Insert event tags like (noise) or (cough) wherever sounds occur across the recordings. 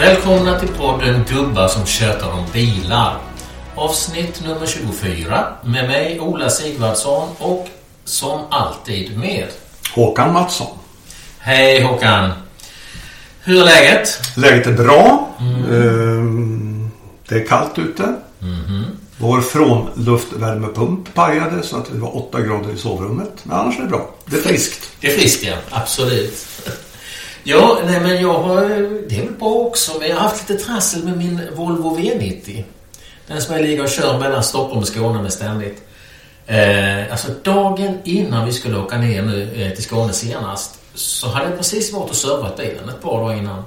Välkomna till podden Gubbar som tjötar om bilar. Avsnitt nummer 24 med mig Ola Sigvardsson och som alltid med Håkan Mattsson. Hej Håkan! Hur är läget? Läget är bra. Ehm, Det är kallt ute. Vår frånluftvärmepump pajade så att det var 8 grader i sovrummet. Men annars är det bra. Det är friskt. Det är friskt ja, absolut. Ja, nej men jag har... Det är väl bra också, men jag har haft lite trassel med min Volvo V90. Den som jag ligger och kör mellan Stockholm och Skåne med ständigt. Eh, alltså dagen innan vi skulle åka ner nu eh, till Skåne senast så hade jag precis varit och servat bilen ett par dagar innan.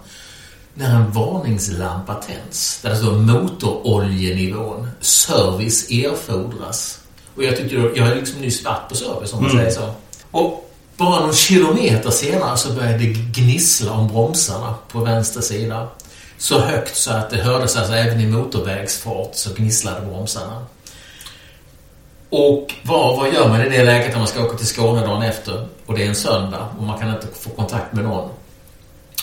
När en varningslampa tänds. Där det står motoroljenivån. Service erfordras. Och jag tyckte då, jag är liksom nyss varit på service om man säger så. Och bara någon kilometer senare så började det gnissla om bromsarna på vänster sida. Så högt så att det hördes alltså även i motorvägsfart så gnisslade bromsarna. Och vad, vad gör man i det läget när man ska åka till Skåne dagen efter och det är en söndag och man kan inte få kontakt med någon?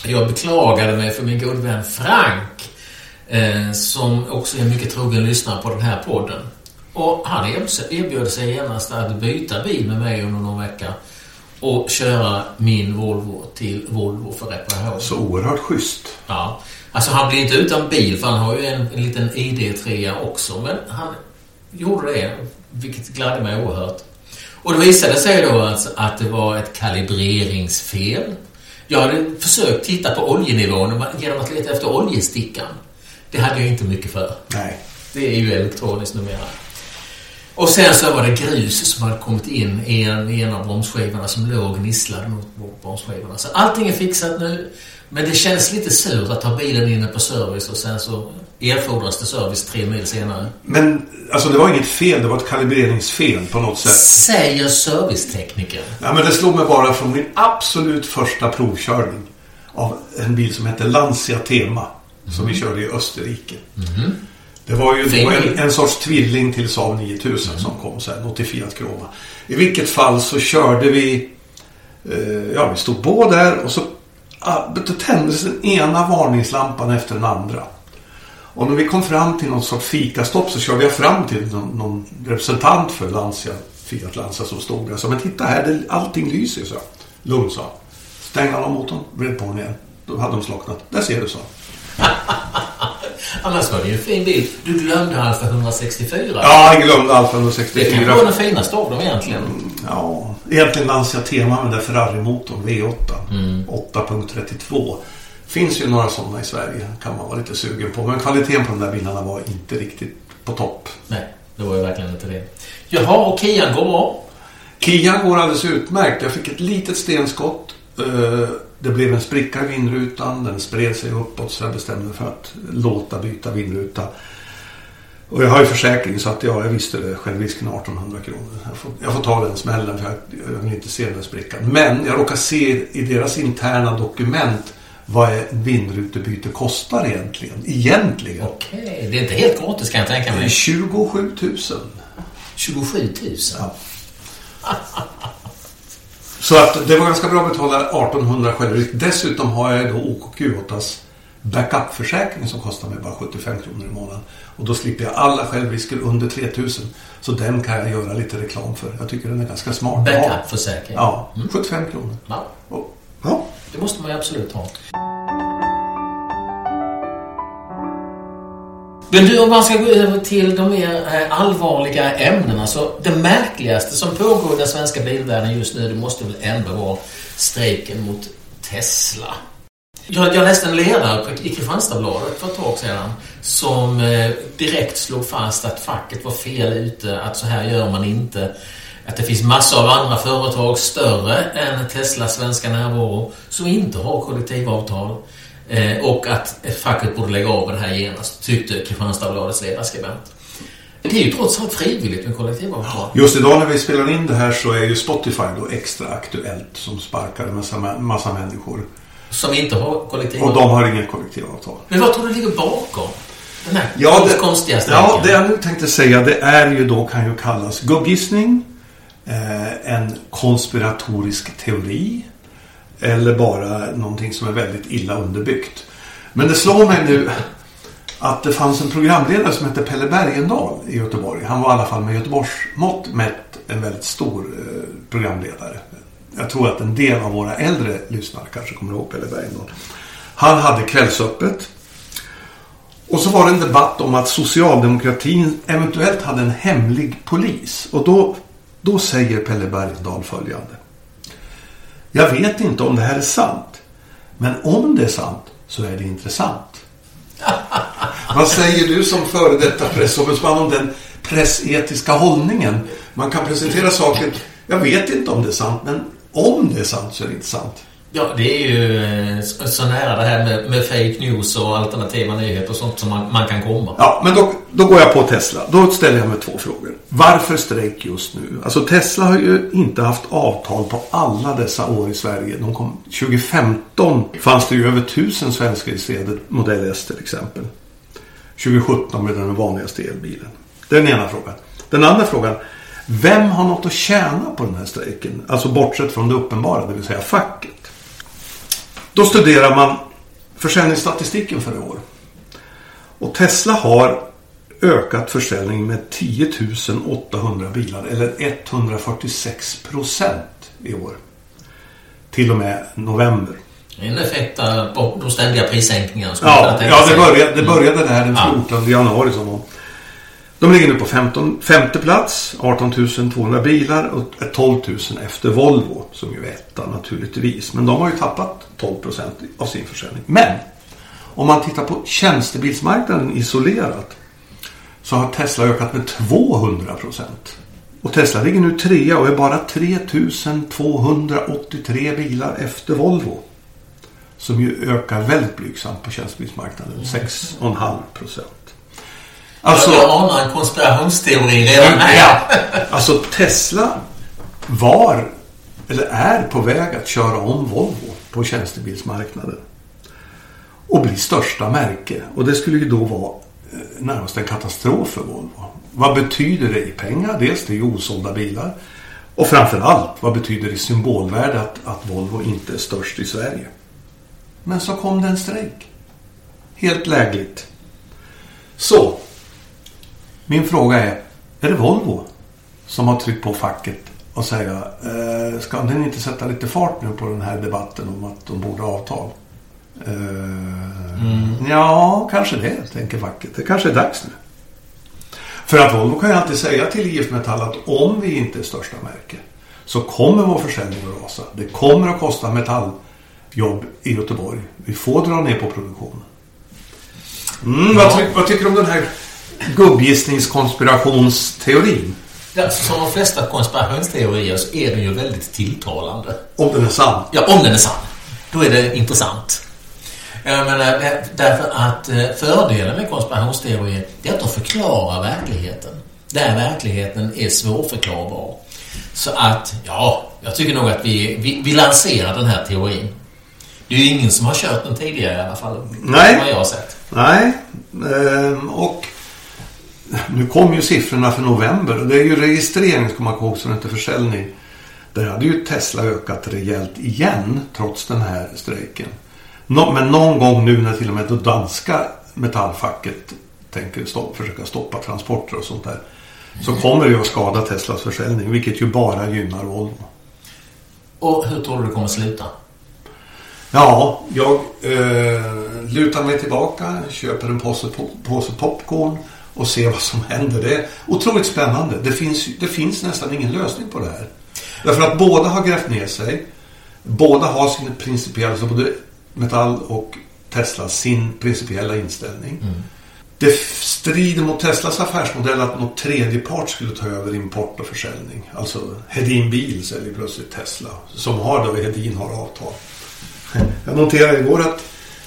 Jag beklagade mig för min gode vän Frank eh, som också är en mycket trogen lyssnare på den här podden. Och han erbjöd sig genast att byta bil med mig under någon vecka och köra min Volvo till Volvo för reparation. Så oerhört schysst. Ja. Alltså han blir inte utan bil för han har ju en, en liten ID3 också. Men han gjorde det, vilket gladde mig oerhört. Och det visade sig då alltså att det var ett kalibreringsfel. Jag hade försökt titta på oljenivån genom att leta efter oljestickan. Det hade jag inte mycket för. Nej. Det är ju elektroniskt numera. Och sen så var det grus som hade kommit in i en, i en av bromsskivorna som låg och gnisslade mot bromsskivorna. Så allting är fixat nu. Men det känns lite surt att ha bilen inne på service och sen så erfordras det service tre mil senare. Men alltså det var inget fel. Det var ett kalibreringsfel på något sätt. Säger servicetekniker. Ja, men det slog mig bara från min absolut första provkörning. Av en bil som hette Lancia Tema. Som vi körde i Österrike. Det var ju då en, en sorts tvilling till Saab 9000 som kom sen. 84 Croma. I vilket fall så körde vi... Eh, ja, vi stod på där och så ah, då tändes den ena varningslampan efter den andra. Och när vi kom fram till någon sorts fikastopp så körde jag fram till någon, någon representant för Lancia, Fiat Lancia som stod där. Så men titta här, det, allting lyser så. Lugn sa Stängde han av motorn, vred på den igen. Då hade de slocknat. Där ser du så. Annars var det ju en fin bil. Du glömde Alfa 164. Ja, jag glömde Alfa Det 164. kan vara den finaste av dem egentligen. Ja, egentligen Lancia Tema med den Ferrari-motorn V8. 8.32. Finns ju några sådana i Sverige. Kan man vara lite sugen på. Men kvaliteten på de där bilarna var inte riktigt på topp. Nej, det var ju verkligen inte det. Jaha, och Kian går bra. Kian går alldeles utmärkt. Jag fick ett litet stenskott. Eh, Det blev en spricka i vindrutan. Den spred sig uppåt så jag bestämde mig för att låta byta vindruta. Och jag har ju försäkring så att ja, jag visste det. Självrisken är 1800 kronor. Jag får, jag får ta den smällen för jag, jag vill inte se den där sprickan. Men jag råkar se i deras interna dokument vad vindrutebyte kostar egentligen. Egentligen. Okej, det är inte helt gratis kan jag tänka mig. 27 000. 27 000. Ja. (laughs) Så att det var ganska bra att betala 1800 självrisk. Dessutom har jag då OKQ8s backupförsäkring som kostar mig bara 75 kronor i månaden. Och då slipper jag alla självrisker under 3000. Så den kan jag göra lite reklam för. Jag tycker den är ganska smart. Backupförsäkring. Ja, 75 kronor. Ja, Och, ja. det måste man ju absolut ha. Men du, om man ska gå över till de mer eh, allvarliga ämnena så det märkligaste som pågår i den svenska bilvärlden just nu det måste väl ändå vara strejken mot Tesla. Jag, jag läste en ledare i Kristianstadsbladet för ett tag sedan som eh, direkt slog fast att facket var fel ute, att så här gör man inte. Att det finns massor av andra företag större än Teslas svenska närvaro som inte har kollektivavtal. Eh, och att facket borde lägga av det här genast, tyckte Kristianstadsbladets ledarskribent. Det är ju trots allt frivilligt med kollektivavtal. Just idag när vi spelar in det här så är ju Spotify då extra aktuellt som sparkar en massa, massa människor. Som inte har Och kollektivavtal. de har inget kollektivavtal. Men vad tror du ligger bakom? Den här Ja, det, konstiga strejken. ja, det jag nu tänkte säga det är ju då kan ju kallas gubbgissning. Eh, en konspiratorisk teori. Eller bara någonting som är väldigt illa underbyggt. Men det slår mig nu att det fanns en programledare som hette Pelle Bergendahl i Göteborg. Han var i alla fall med Göteborgs mått mätt en väldigt stor eh, programledare. Jag tror att en del av våra äldre lyssnare kanske kommer ihåg Pelle Bergendahl. Han hade kvällsöppet. Och så var det en debatt om att socialdemokratin eventuellt hade en hemlig polis. Och då, då säger Pelle Bergendahl följande. Jag vet inte om det här är sant. Men om det är sant så är det intressant. (laughs) Vad säger du som före detta pressombudsman om den pressetiska hållningen? Man kan presentera saker. Jag vet inte om det är sant, men om det är sant så är det inte sant. Ja, det är ju eh, så nära det här med, med fake news och alternativa nyheter och sånt som man, man kan komma. Ja, men då, då går jag på Tesla. Då ställer jag mig två frågor. Varför strejk just nu? Alltså Tesla har ju inte haft avtal på alla dessa år i Sverige. De kom, 2015 fanns det ju över tusen svenskregistrerade Modell S till exempel. 2017 blev den vanligaste elbilen. Det är den ena frågan. Den andra frågan. Vem har något att tjäna på den här strejken? Alltså bortsett från det uppenbara, det vill säga facket. Då studerar man försäljningsstatistiken för i år. Och Tesla har ökat försäljningen med 10 800 bilar eller 146 procent i år. Till och med november. En effekt av de ständiga prissänkningarna. Ja, ja det, började, det började där den 14 januari. Som de ligger nu på 15, femte plats, 18 200 bilar och 12 000 efter Volvo som ju är etta naturligtvis. Men de har ju tappat 12 procent av sin försäljning. Men om man tittar på tjänstebilsmarknaden isolerat så har Tesla ökat med 200 procent. Och Tesla ligger nu trea och är bara 3 283 bilar efter Volvo. Som ju ökar väldigt blygsamt på tjänstebilsmarknaden, 6,5 procent. Alltså, jag anar en konspirationsteori redan här. Ja, alltså Tesla var, eller är på väg att köra om Volvo på tjänstebilsmarknaden. Och bli största märke. Och det skulle ju då vara eh, närmast en katastrof för Volvo. Vad betyder det i pengar? Dels det är ju osålda bilar. Och framförallt, vad betyder det i symbolvärde att, att Volvo inte är störst i Sverige? Men så kom det en strejk. Helt lägligt. Så, min fråga är, är det Volvo som har tryckt på facket och säga eh, ska den inte sätta lite fart nu på den här debatten om att de borde ha avtal? Eh, mm. Ja, kanske det, tänker facket. Det kanske är dags nu. För att Volvo kan ju alltid säga till IF Metall att om vi inte är största märke så kommer vår försäljning att rasa. Det kommer att kosta metalljobb i Göteborg. Vi får dra ner på produktionen. Mm, ja. vad, ty vad tycker du om den här gubbgissningskonspirationsteorin. Ja, som de flesta konspirationsteorier så är den ju väldigt tilltalande. Om den är sann? Ja, om den är sann. Då är det intressant. Jag menar, därför att eh, fördelen med konspirationsteorier är att de förklarar verkligheten. Där verkligheten är svårförklarbar. Så att, ja, jag tycker nog att vi, vi, vi lanserar den här teorin. Det är ju ingen som har kört den tidigare i alla fall. Nej. Vad jag har sett. Nej. Ehm, och nu kom ju siffrorna för november och det är ju registrering ska man ihåg så det inte försäljning. Där hade ju Tesla ökat rejält igen trots den här strejken. men någon gång nu när till och med det danska metallfacket tänker stopp, försöka stoppa transporter och sånt där. Så kommer det ju att skada Teslas försäljning vilket ju bara gynnar Volvo. Och hur tror du det kommer att sluta? Ja, jag eh, lutar mig tillbaka, köper en påse, påse popcorn och se vad som händer. Det är otroligt spännande. Det finns, det finns nästan ingen lösning på det här. Därför att båda har grävt ner sig. Båda har sin principiella, alltså både Metall och Tesla, sin principiella inställning. Mm. Det strider mot Teslas affärsmodell att något tredje part skulle ta över import och försäljning. Alltså Hedin Bil säljer plötsligt Tesla. Som har då Hedin har avtal. Jag noterade igår att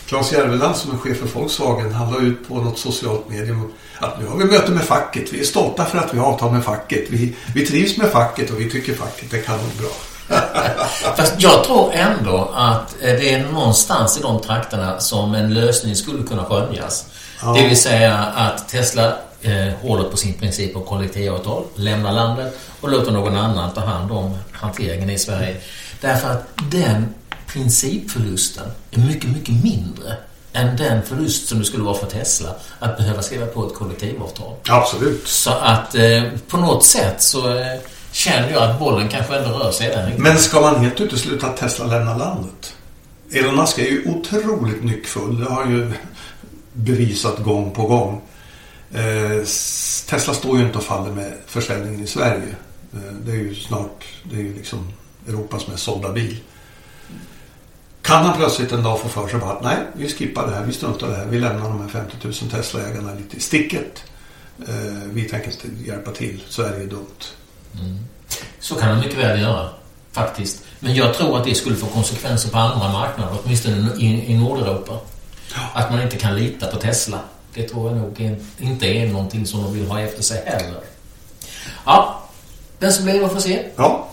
Claes Järveland som är chef för Volkswagen han la ut på något socialt medium att nu har vi möte med facket. Vi är stolta för att vi har avtal med facket. Vi, vi trivs med facket och vi tycker facket är kanonbra. (laughs) Fast jag tror ändå att det är någonstans i de trakterna som en lösning skulle kunna skönjas. Ja. Det vill säga att Tesla eh, håller på sin princip om kollektivavtal, lämnar landet och låter någon annan ta hand om hanteringen i Sverige. Därför att den principförlusten är mycket, mycket mindre än den förlust som det skulle vara för Tesla att behöva skriva på ett kollektivavtal. Absolut. Så att eh, på något sätt så eh, känner jag att bollen kanske ändå rör sig där. Men ska man helt utesluta att Tesla lämnar landet? Elon Musk är ju otroligt nyckfull. Det har han ju bevisat gång på gång. Eh, Tesla står ju inte och faller med försäljningen i Sverige. Eh, det är ju snart, det är ju liksom Europas mest sålda bil. Kan han plötsligt en dag få för sig att nej, vi skippar det här, vi struntar det här, vi lämnar de här 50 000 Tesla-ägarna lite i sticket. Eh, vi tänker inte hjälpa till, Sverige är dumt. Mm. Så kan han mycket väl göra, faktiskt. Men jag tror att det skulle få konsekvenser på andra marknader, åtminstone i, i Nordeuropa. Ja. Att man inte kan lita på Tesla. Det tror jag nog inte är någonting som de vill ha efter sig heller. Ja, den som blir får se. Ja.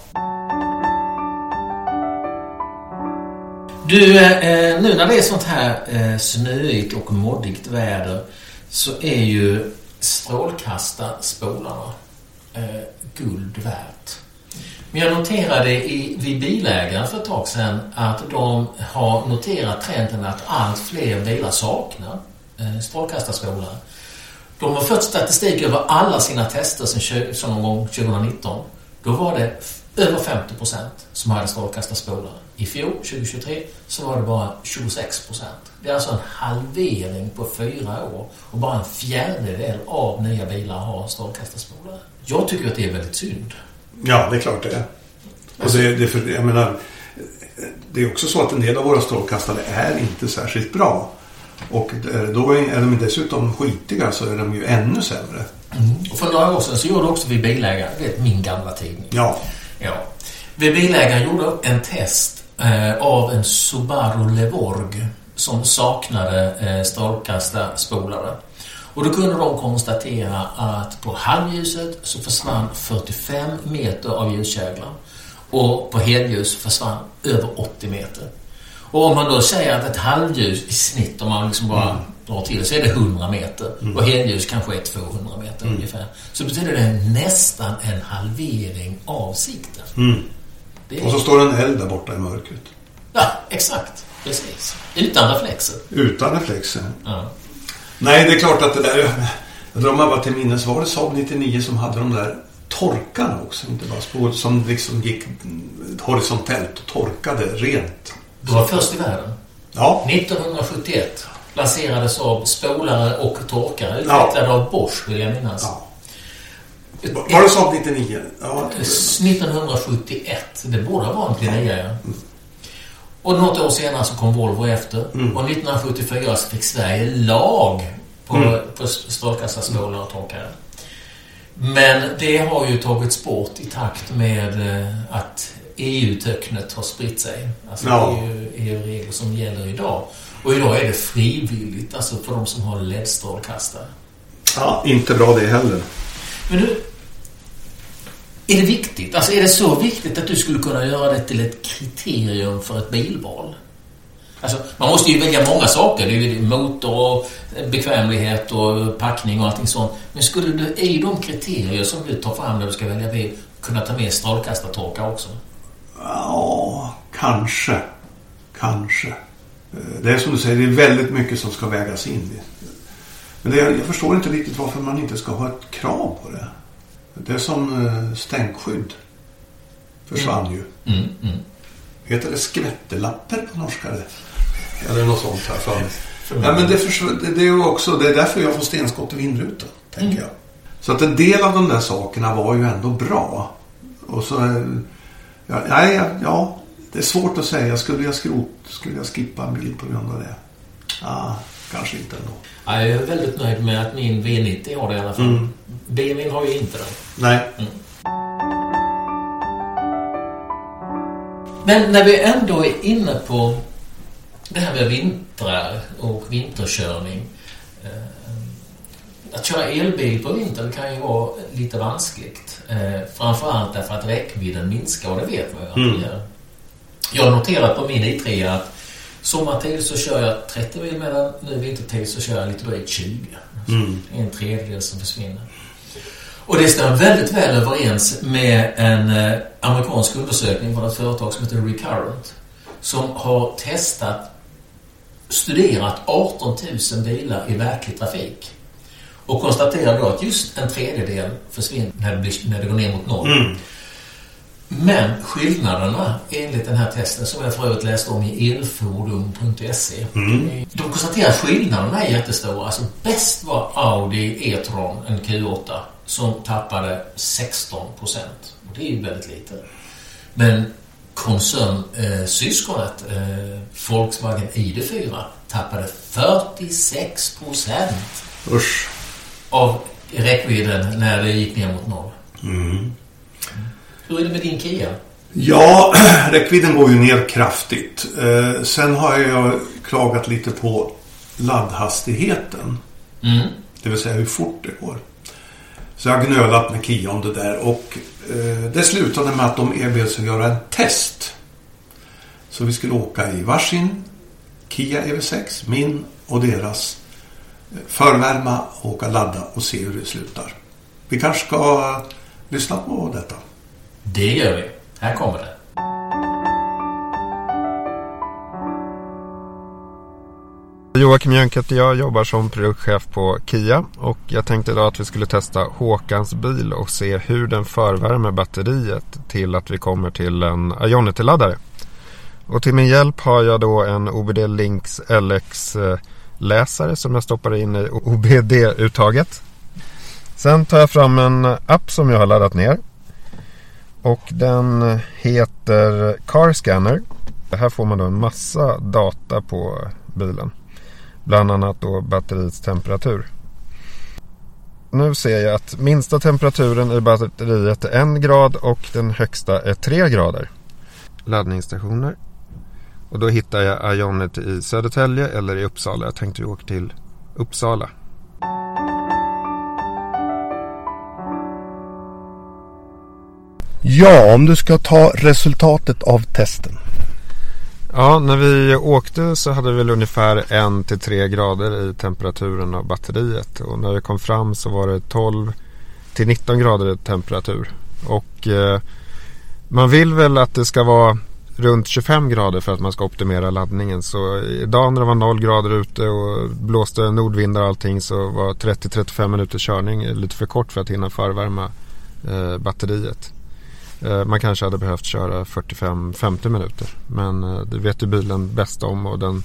Du, eh, nu när det är sånt här eh, snöigt och moddigt väder så är ju strålkastarspolarna eh, guld värt. Men jag noterade i, vid Bilägaren för ett tag sedan att de har noterat trenden att allt fler bilar saknar eh, strålkastarspolar. De har fått statistik över alla sina tester sedan, någon gång 2019. Då var det över 50% som hade strålkastarspolare. I fjol, 2023, så var det bara 26 procent. Det är alltså en halvering på fyra år och bara en fjärdedel av nya bilar har strålkastarspolare. Jag tycker att det är väldigt synd. Ja, det är klart det är. Och det, det, för, jag menar, det är också så att en del av våra strålkastare är inte särskilt bra. Och då är de dessutom skitiga så är de ju ännu sämre. Mm. Och för några år sedan så gjorde också vi bilägare, vet min gamla tidning. Ja. ja. Vi bilägare gjorde en test eh, av en Subaru Levorg som saknade eh, strålkastarspolare. Och då kunde de konstatera att på halvljuset så försvann 45 meter av ljuskäglan. Och på helljus försvann över 80 meter. Och om man då säger att ett halvljus i snitt, om man liksom bara mm. drar till så är det 100 meter. Mm. Och helljus kanske är 200 meter mm. ungefär. Så betyder det nästan en halvering av sikten. Mm. Är... Och så står det en eld där borta i mörkret. Ja, exakt. Precis. Utan reflexer. Utan reflexer. Ja. Nej, det är klart att det där... Jag drar mig bara till minnes. Var det Saab 99 som hade de där torkarna också? Inte bara spår som liksom gick horisontellt och torkade rent. Det var först i världen. Ja. 1971 lanserades av spolare och torkare utvecklade ja. av Bosch vill jag minnas. Ja. Var det Saab 99? Ja. 1971. Det borde ha varit 99 ja. Och något år senare så kom Volvo efter. Mm. Och 1974 så fick Sverige lag på, mm. på strålkastarspolare och torkare. Men det har ju tagits bort i takt med eh, att EU-töcknet har spritt sig. Alltså ja. det är ju regler som gäller idag. Och idag är det frivilligt, alltså för de som har LED-strålkastare. Ja, inte bra det heller. Men du, är det viktigt? Alltså är det så viktigt att du skulle kunna göra det till ett kriterium för ett bilval? Alltså, man måste ju välja många saker. Det är ju motor och bekvämlighet och packning och allting sånt. Men skulle du i de kriterier som du tar fram när du ska välja bil kunna ta med strålkastartorkar också? Ja, kanske. Kanske. Eh, det är som du säger, det är väldigt mycket som ska vägas in. Men det, jag förstår inte riktigt varför man inte ska ha ett krav på det. Det är som eh, stänkskydd. Försvann mm. ju. Mm, mm. Heter det skvättelapper på norska? Eller något sånt här för mig. Ja, men det, det, det, är också, det är därför jag får stenskott i vindrutan, tänker mm. jag. Så att en del av de där sakerna var ju ändå bra. Och så... Eh, ja, nej, ja, det är svårt att säga. Skulle jag, skrot, skulle jag skippa en bil på grund av det? Ja, kanske inte ändå. Jag är väldigt nöjd med att min V90 har det i alla fall. Mm. BMWn har ju inte det. Nej. Mm. Men när vi ändå är inne på det här med vintrar och vinterkörning. Eh, att köra elbil på vintern kan ju vara lite vanskligt. Eh, framförallt därför att räckvidden minskar och det vet man ju att det mm. gör. Jag har noterat på min i3 att sommartid så kör jag 30 mil medan nu vintertid så kör jag lite drygt 20. Mm. En tredjedel som försvinner. Och det stämmer väldigt väl överens med en eh, amerikansk undersökning från ett företag som heter Recurrent. Som har testat studerat 18 000 bilar i verklig trafik. Och konstaterar då att just en tredjedel försvinner när det, blir, när det går ner mot noll. Mm. Men skillnaderna enligt den här testen som jag för övrigt läste om i elfordon.se. Mm. De konstaterar att skillnaderna är jättestora. Alltså bäst var Audi E-tron, en Q8, som tappade 16 procent. Och det är ju väldigt lite. Men koncernsyskonet, eh, Volkswagen ID4, tappade 46 procent Usch. av räckvidden när det gick ner mot noll. Mm. Hur är det med din Kia? Ja, (clears throat) räckvidden går ju ner kraftigt. Eh, sen har jag klagat lite på laddhastigheten. Mm. Det vill säga hur fort det går. Så jag har gnölat med Kia om det där och eh, det slutade med att de erbjöd sig att göra en test. Så vi skulle åka i varsin Kia EV6, min och deras. eh, Förvärma, åka ladda och se hur det slutar. Vi kanske ska lyssna på detta. Det gör vi. Här kommer det. Joakim Jönk heter jag, jobbar som produktchef på Kia och jag tänkte idag att vi skulle testa Håkans bil och se hur den förvärmer batteriet till att vi kommer till en Ionity-laddare. Och till min hjälp har jag då en OBD Links LX-läsare som jag stoppar in i OBD-uttaget. Sen tar jag fram en app som jag har laddat ner. Och den heter Car Scanner. Här får man då en massa data på bilen. Bland annat då batteriets temperatur. Nu ser jag att minsta temperaturen i batteriet är 1 grad och den högsta är 3 grader. Laddningsstationer. Och då hittar jag Ionity i Södertälje eller i Uppsala. Jag tänkte vi åker till Uppsala. Ja, om du ska ta resultatet av testen. Ja, när vi åkte så hade vi väl ungefär 1-3 grader i temperaturen av batteriet. Och när vi kom fram så var det 12 till 19 grader i temperatur. Och eh, man vill väl att det ska vara runt 25 grader för att man ska optimera laddningen. Så idag när det var 0 grader ute och blåste nordvindar och allting så var 30-35 minuters körning lite för kort för att hinna förvärma eh, batteriet. Eh, Man kanske hade behövt köra 45-50 minuter. Men eh, det vet ju bilen bäst om. Och den,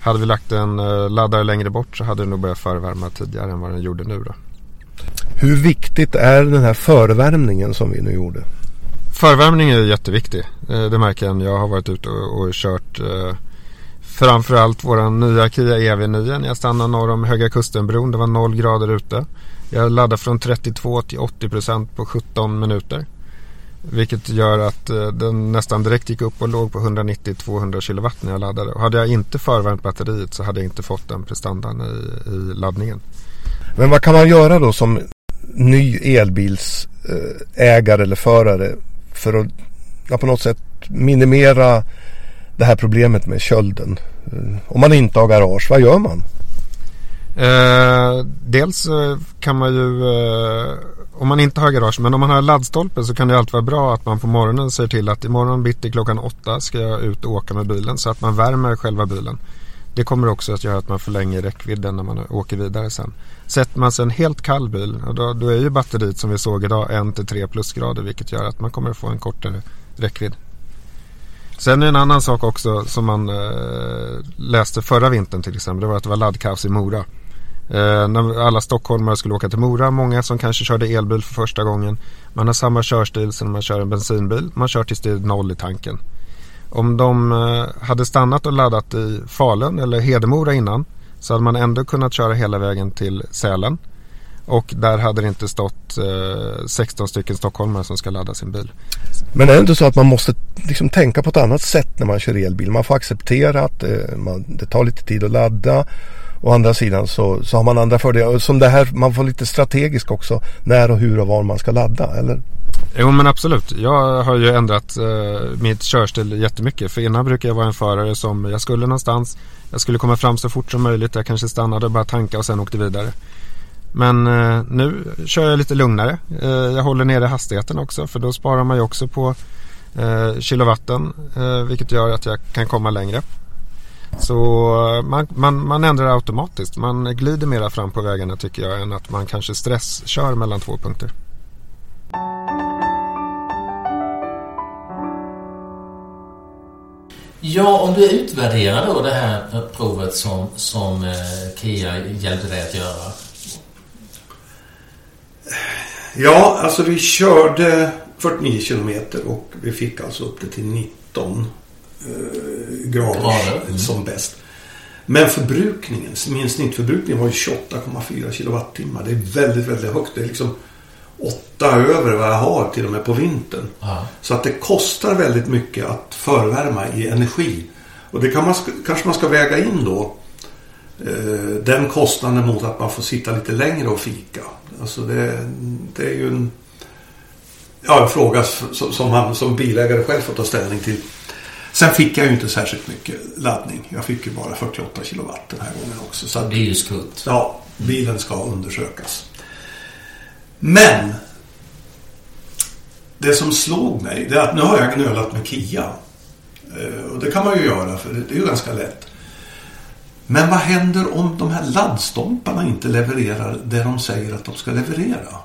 hade vi lagt en eh, laddare längre bort så hade den nog börjat förvärma tidigare än vad den gjorde nu. Då. Hur viktigt är den här förvärmningen som vi nu gjorde? Förvärmning är jätteviktig. Det märker jag när jag har varit ute och, och kört framförallt vår nya Kia EV9. Jag stannade norr om Höga Kustenbron. Det var 0 grader ute. Jag laddade från 32 till 80 procent på 17 minuter. Vilket gör att eh, den nästan direkt gick upp och låg på 190-200 kW när jag laddade. Och hade jag inte förvärmt batteriet så hade jag inte fått den prestandan i, i laddningen. Men vad kan man göra då som ny elbilsägare eh, eller förare för att ja, på något sätt minimera det här problemet med kölden? Eh, om man inte har garage, vad gör man? Eh, dels eh, kan man ju, eh, om man inte har garage, men om man har laddstolpe så kan det alltid vara bra att man på morgonen säger till att imorgon bitti klockan åtta ska jag ut och åka med bilen så att man värmer själva bilen. Det kommer också att göra att man förlänger räckvidden när man åker vidare sen. Sätter man sig en helt kall bil, och då, då är ju batteriet som vi såg idag 1-3 plusgrader vilket gör att man kommer att få en kortare räckvidd. Sen är en annan sak också som man eh, läste förra vintern till exempel. Det var att det var laddkaos i Mora. Eh, när alla stockholmare skulle åka till Mora. Många som kanske körde elbil för första gången. Man har samma körstil som när man kör en bensinbil. Man kör tills det är noll i tanken. Om de eh, hade stannat och laddat i Falun eller Hedemora innan så hade man ändå kunnat köra hela vägen till Sälen. Och där hade det inte stått eh, 16 stycken stockholmare som ska ladda sin bil. Men är det inte så att man måste liksom tänka på ett annat sätt när man kör elbil? Man får acceptera att eh, man, det tar lite tid att ladda. Å andra sidan så, så har man andra fördelar. Som det här, man får lite strategisk också. När och hur och var man ska ladda. Eller? Jo men absolut. Jag har ju ändrat eh, mitt körstil jättemycket. För innan brukade jag vara en förare som jag skulle någonstans. Jag skulle komma fram så fort som möjligt. Jag kanske stannade och bara tanka och sen åkte vidare. Men eh, nu kör jag lite lugnare. Eh, jag håller nere hastigheten också. För då sparar man ju också på eh, kilowatten. Eh, vilket gör att jag kan komma längre. Så eh, man, man, man ändrar automatiskt. Man glider mera fram på vägarna tycker jag än att man kanske stresskör mellan två punkter. Ja, om du utvärderar då det här provet som, som eh, Kia hjälpte dig att göra. Ja, alltså vi körde 49 kilometer och vi fick alltså upp det till 19 eh, grader Grader, mm. som bäst. Men förbrukningen, min snittförbrukning var ju 28,4 kilowattimmar. Det är väldigt, väldigt högt. Det är liksom åtta över vad jag har till och med på vintern. Ja. Så att det kostar väldigt mycket att förvärma i energi. Och det kan man, kanske man ska väga in då. Eh, den kostnaden mot att man får sitta lite längre och fika. Alltså det, det är ju en, ja, en fråga som, som man som bilägare själv får ta ställning till. Sen fick jag ju inte särskilt mycket laddning. Jag fick ju bara 48 kilowatt den här gången också. Så att, Det är ju skutt. Ja, bilen ska undersökas. Men det som slog mig det är att nu har jag gnölat med Kia. Eh, Och det kan man ju göra för det är ju ganska lätt. Men vad händer om de här laddstolparna inte levererar det de säger att de ska leverera?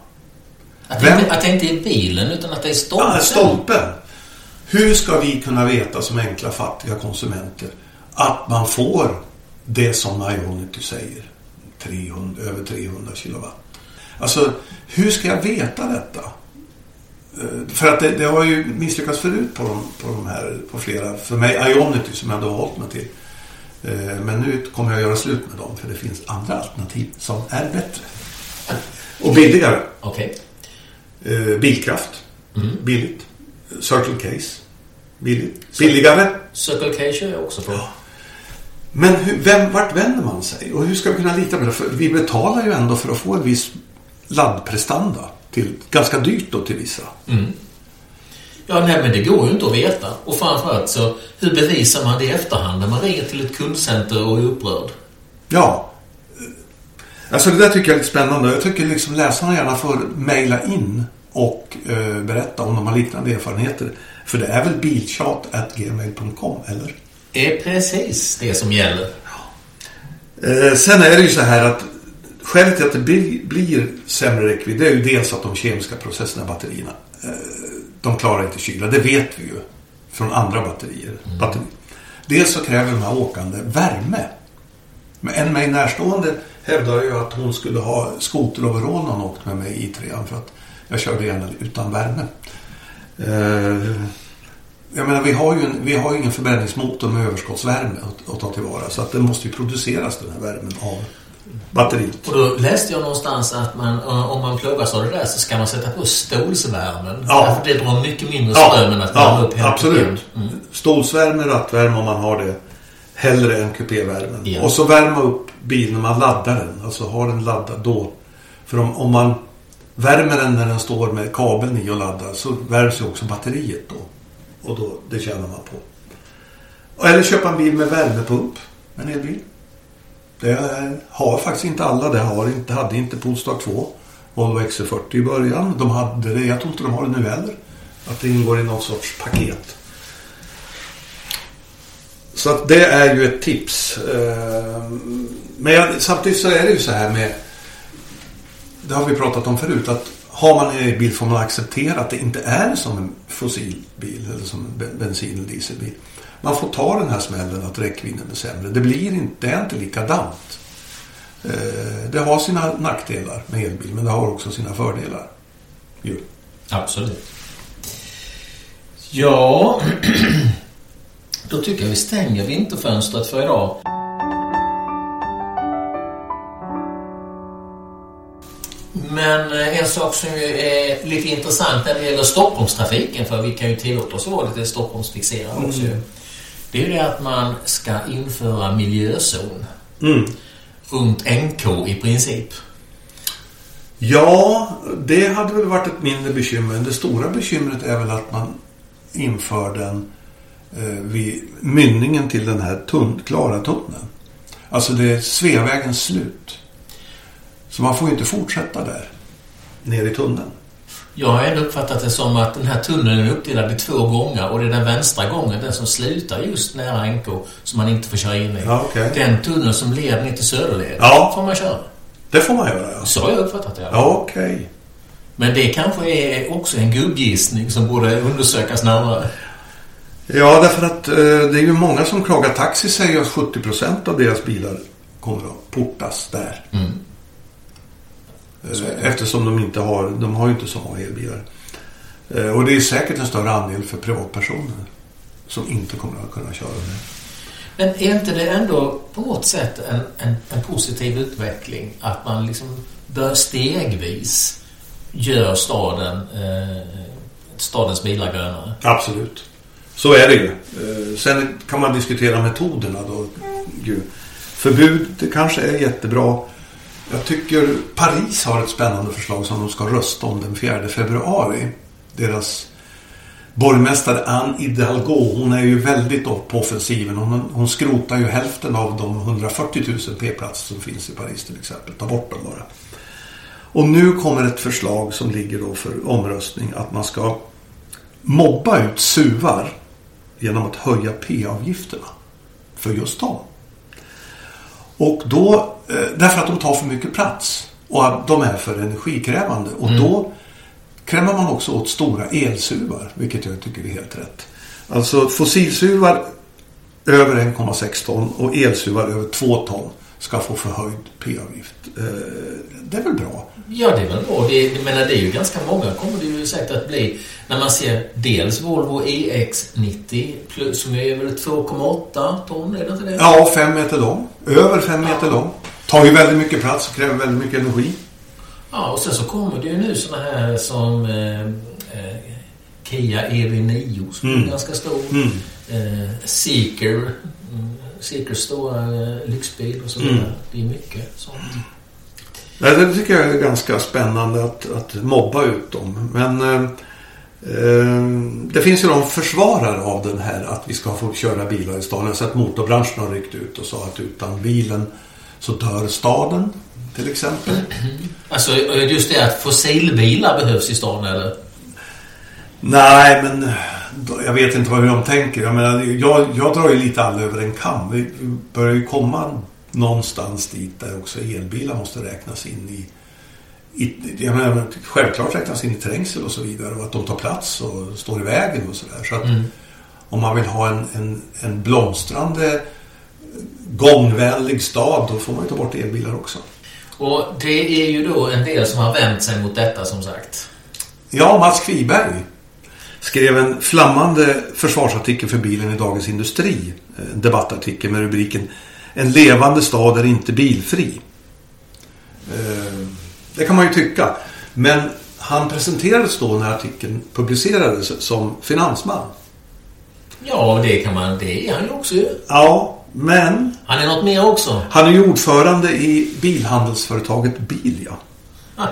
Att det, Vem- inte, att det inte är bilen utan att det är stolpen. Ja, stolpen. Hur ska vi kunna veta som enkla fattiga konsumenter att man får det som Ionity säger? 300, över 300 kilowatt. Alltså, hur ska jag veta detta? Eh, För att det, det har ju misslyckats förut på de, på de här, på flera, för mig Ionity som jag då har hållit mig till. Eh, Men nu kommer jag göra slut med dem för det finns andra alternativ som är bättre. Och billigare. Okej. Eh, bilkraft. Billigt. Circle Case. Billigt. Billigare. Circle K kör jag också på. Men hur, vem, vart vänder man sig? Och hur ska vi kunna lita på det? För vi betalar ju ändå för att få en viss laddprestanda. Till, ganska dyrt då till vissa. Ja, nej men det går ju inte att veta. Och framförallt så, hur bevisar man det i efterhand när man ringer till ett kundcenter och är upprörd? Ja. Alltså det där tycker jag är lite spännande. Jag tycker liksom läsarna gärna får mejla in och eh, berätta om de har liknande erfarenheter. För det är väl biltjat.gmail.com, eller? Det är precis det som gäller. Eh, sen är det ju så här att skälet till att det blir, blir sämre räckvidd det är ju dels att de kemiska processerna i batterierna eh, de klarar inte kyla. Det vet vi ju från andra batterier. Batteri. Dels så kräver de här åkande värme. Men en mig närstående hävdar ju att hon skulle ha skoteroverall när hon åkte med mig i trean för att jag körde gärna utan värme. Eh, jag menar, vi har ju, en, vi har ju ingen förbränningsmotor med överskottsvärme att, att ta tillvara. Så att det måste ju produceras den här värmen av batteriet. Och då läste jag någonstans att man, eh, om man plågas av det där så ska man sätta på stolsvärmen. Ja. Därför det drar mycket mindre ström än att värma ja upp hela absolut. Mm. Stolsvärme, rattvärme om man har det. Hellre än kupévärmen. Ja. Och så värma upp bilen när man laddar den. Alltså har den laddad då. För om, om man värmer den när den står med kabeln i och laddar så värms ju också batteriet då. Och då, det tjänar man på. Eller köpa en bil med värmepump. En elbil. Det har faktiskt inte alla. Det har inte, hade inte Polestar 2. Volvo XC40 i början. De hade det. Jag tror inte de har det nu heller. Att det ingår i någon sorts paket. Så att det är ju ett tips. Eh, men jag, samtidigt så är det ju så här med... Det har vi pratat om förut. Att har man en bil får man acceptera att det inte är som en fossilbil eller som en bensin eller dieselbil. Man får ta den här smällen att räckvidden är sämre. Det blir inte, det är inte likadant. Eh, det har sina nackdelar med elbil men det har också sina fördelar. Jo. Absolut. Ja, (clears throat) då tycker jag vi stänger vinterfönstret för idag. Men eh, en sak som ju är lite intressant när det gäller Stockholmstrafiken, för vi kan ju tillåta oss att vara lite Stockholmsfixerade också ju. Det är ju det att man ska införa miljözon Mm. runt NK i princip. Ja, det hade väl varit ett mindre bekymmer. Det stora bekymret är väl att man inför den vid mynningen till den här tunn, klara tunneln. Alltså det är Sveavägens slut. Så man får ju inte fortsätta där, ner i tunneln. Jag har ändå uppfattat det som att den här tunneln är uppdelad i två gånger och det är den vänstra gången, den som slutar just nära NK, som man inte får köra in i. Ja, okej. Den tunneln som leder ner till Söderled, Ja. får man köra. Det får man göra, ja. Så har jag uppfattat det. Ja, okej. Men det kanske är också en gubbgissning som borde undersökas närmare. Ja, därför att eh, det är ju många som klagar. Taxi säger att 70% av deras bilar kommer att portas där. Mm. Eh, Eftersom de inte har, de har ju inte så många elbilar. Eh, Och det är säkert en större andel för privatpersoner som inte kommer att kunna köra det. Men är inte det ändå på något sätt en, en, en positiv utveckling att man liksom bör stegvis gör staden, eh, stadens bilar grönare? Absolut. Så är det ju. Eh, sen kan man diskutera metoderna då. Gud. Förbud, det kanske är jättebra. Jag tycker Paris har ett spännande förslag som de ska rösta om den 4 februari. Deras borgmästare Anne Hidalgo, hon är ju väldigt på offensiven. Hon, hon skrotar ju hälften av de 140 000 p-platser som finns i Paris till exempel. Ta bort dem bara. Och nu kommer ett förslag som ligger då för omröstning att man ska mobba ut suvar genom att höja p-avgifterna för just dem. Och då, eh, därför att de tar för mycket plats och att de är för energikrävande. Och då kräver man också åt stora elsuvar, vilket jag tycker är helt rätt. Alltså fossilsuvar över 1,6 ton och elsuvar över 2 ton ska få förhöjd p-avgift. Eh, Det är väl bra? Ja, det är väl bra. Det, jag menar, det är ju ganska många kommer det ju säkert att bli. När man ser dels Volvo EX90 plus, som är väl 2,8 ton, är det inte det? Ja, fem meter lång. Över fem meter lång. Tar ju väldigt mycket plats och kräver väldigt mycket energi. Ja, och sen så kommer det ju nu såna här som eh, eh, Kia EV9 som är Mm. ganska stor. Mm. Eh, Seeker. Mm, Seekers stora eh, lyxbil och så vidare. Mm. Det är mycket sånt. Nej, Det tycker jag är ganska spännande att, att mobba ut dem. Men eh, eh, det finns ju de försvarare av den här att vi ska få köra bilar i staden. Jag har sett motorbranschen har ryckt ut och sa att utan bilen så dör staden till exempel. Alltså just det att fossilbilar behövs i stan eller? Nej, men jag vet inte vad hur de tänker. Jag, menar, jag, jag drar ju lite alla över en kam. Vi vi börjar ju komma någonstans dit där också elbilar måste räknas in i, i jag menar, självklart räknas in i trängsel och så vidare och att de tar plats och står i vägen och sådär. Så att Mm. om man vill ha en, en, en blomstrande gångvänlig stad då får man ju ta bort elbilar också. Och det är ju då en del som har vänt sig mot detta som sagt. Ja, Mats Kviberg skrev en flammande försvarsartikel för bilen i Dagens Industri. En debattartikel med rubriken En levande stad är inte bilfri. Eh, Det kan man ju tycka. Men han presenterades då när artikeln publicerades som finansman. Ja, det kan man. Det är han ju också. Ja, men Han är något mer också. han är ju ordförande i bilhandelsföretaget Bilia. (laughs)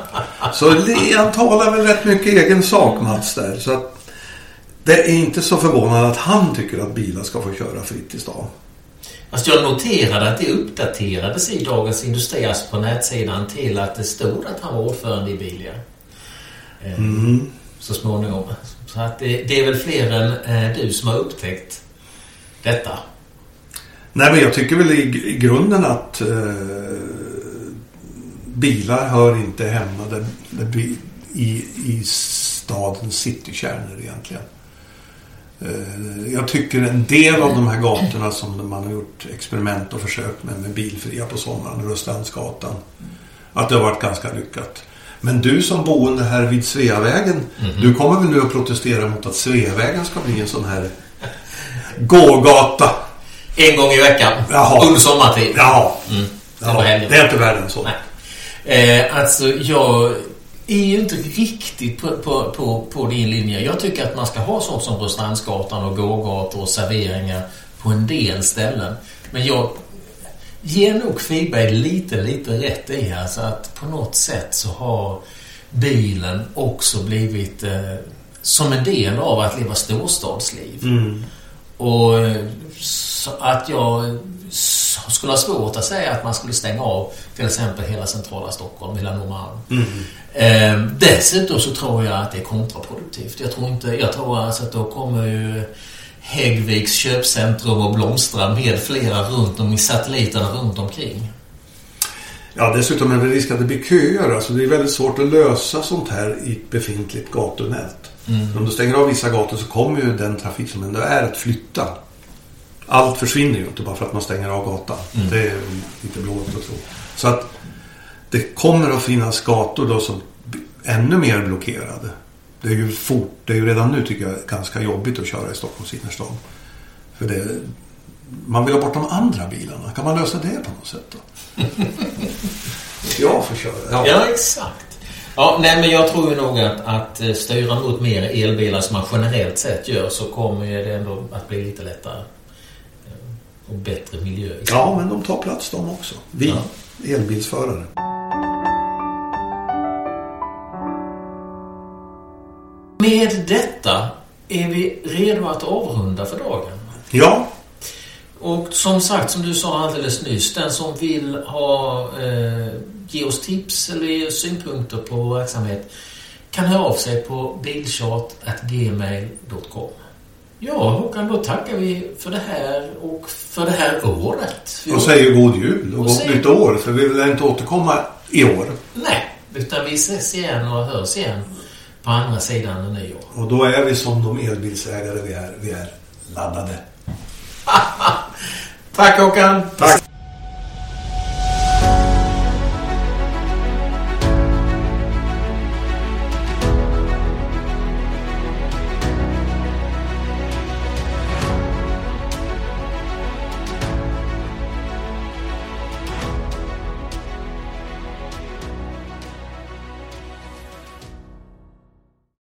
Så han talar väl rätt mycket egen sak Mats där. Så att det är inte så förvånande att han tycker att bilar ska få köra fritt i stan. Fast jag noterade att det uppdaterades i Dagens Industri, alltså på nätsidan, till att det stod att han var ordförande i Bilia. Eh, Mm. Så småningom. Så att det, det är väl fler än eh, du som har upptäckt detta. Nej men jag tycker väl i, i grunden att eh, bilar hör inte hemma där, där i, i stadens citykärnor egentligen. Eh, jag tycker en del av de här gatorna som man har gjort experiment och försök med, med bilfria på sommaren, Rörstrandsgatan, att det har varit ganska lyckat. Men du som boende här vid Sveavägen, du kommer väl nu att protestera mot att Sveavägen ska bli en sån här gågata? En gång i veckan. Jaha. Under sommartid. Ja, Mm. ja Det var helgen. det är inte värre än så. Nej. Eh, alltså, jag är ju inte riktigt på, på, på, på din linje. Jag tycker att man ska ha sånt som Rörstrandsgatan och gågator och serveringar på en del ställen. Men jag ger nog Kviberg lite, lite rätt i alltså att på något sätt så har bilen också blivit eh, som en del av att leva storstadsliv. Mm. Och eh, så att jag skulle ha svårt att säga att man skulle stänga av till exempel hela centrala Stockholm, hela Norrmalm. Mm. Eh, dessutom så tror jag att det är kontraproduktivt. Jag tror, inte, jag tror alltså att då kommer ju Häggviks köpcentrum att blomstra med flera runt om i satelliterna runt omkring. Ja, dessutom är det risk att det blir köer. Alltså det är väldigt svårt att lösa sånt här i ett befintligt gatunät. Mm. Om du stänger av vissa gator så kommer ju den trafik som ändå är att flytta. Allt försvinner ju inte bara för att man stänger av gatan. Mm. Det är lite blått att tro. Så att det kommer att finnas gator då som blir ännu mer blockerade. Det är ju fort, det är ju redan nu tycker jag ganska jobbigt att köra i Stockholms innerstad. För det, man vill ha bort de andra bilarna. Kan man lösa det på något sätt då? (laughs) jag får köra. Ja, exakt. Ja, nej, men jag tror ju nog att, att eh, styra mot mer elbilar som man generellt sett gör så kommer det ändå att bli lite lättare. Och bättre miljö. Ja, men de tar plats de också. Vi Ja. elbilsförare. Med detta är vi redo att avrunda för dagen. Ja, Och som sagt, som du sa alldeles nyss, den som vill ha, eh, ge oss tips eller synpunkter på vår verksamhet kan höra av sig på bilchat.gmail.com. Ja, Håkan, då tackar vi för det här och för det här året. och säger god jul och Och gott säger- nytt år. För vi vill inte återkomma i år. Nej, utan vi ses igen och hörs igen på andra sidan nyår. Och då är vi som de elbilsägare vi är. Vi är laddade. (laughs) Tack Håkan! Tack!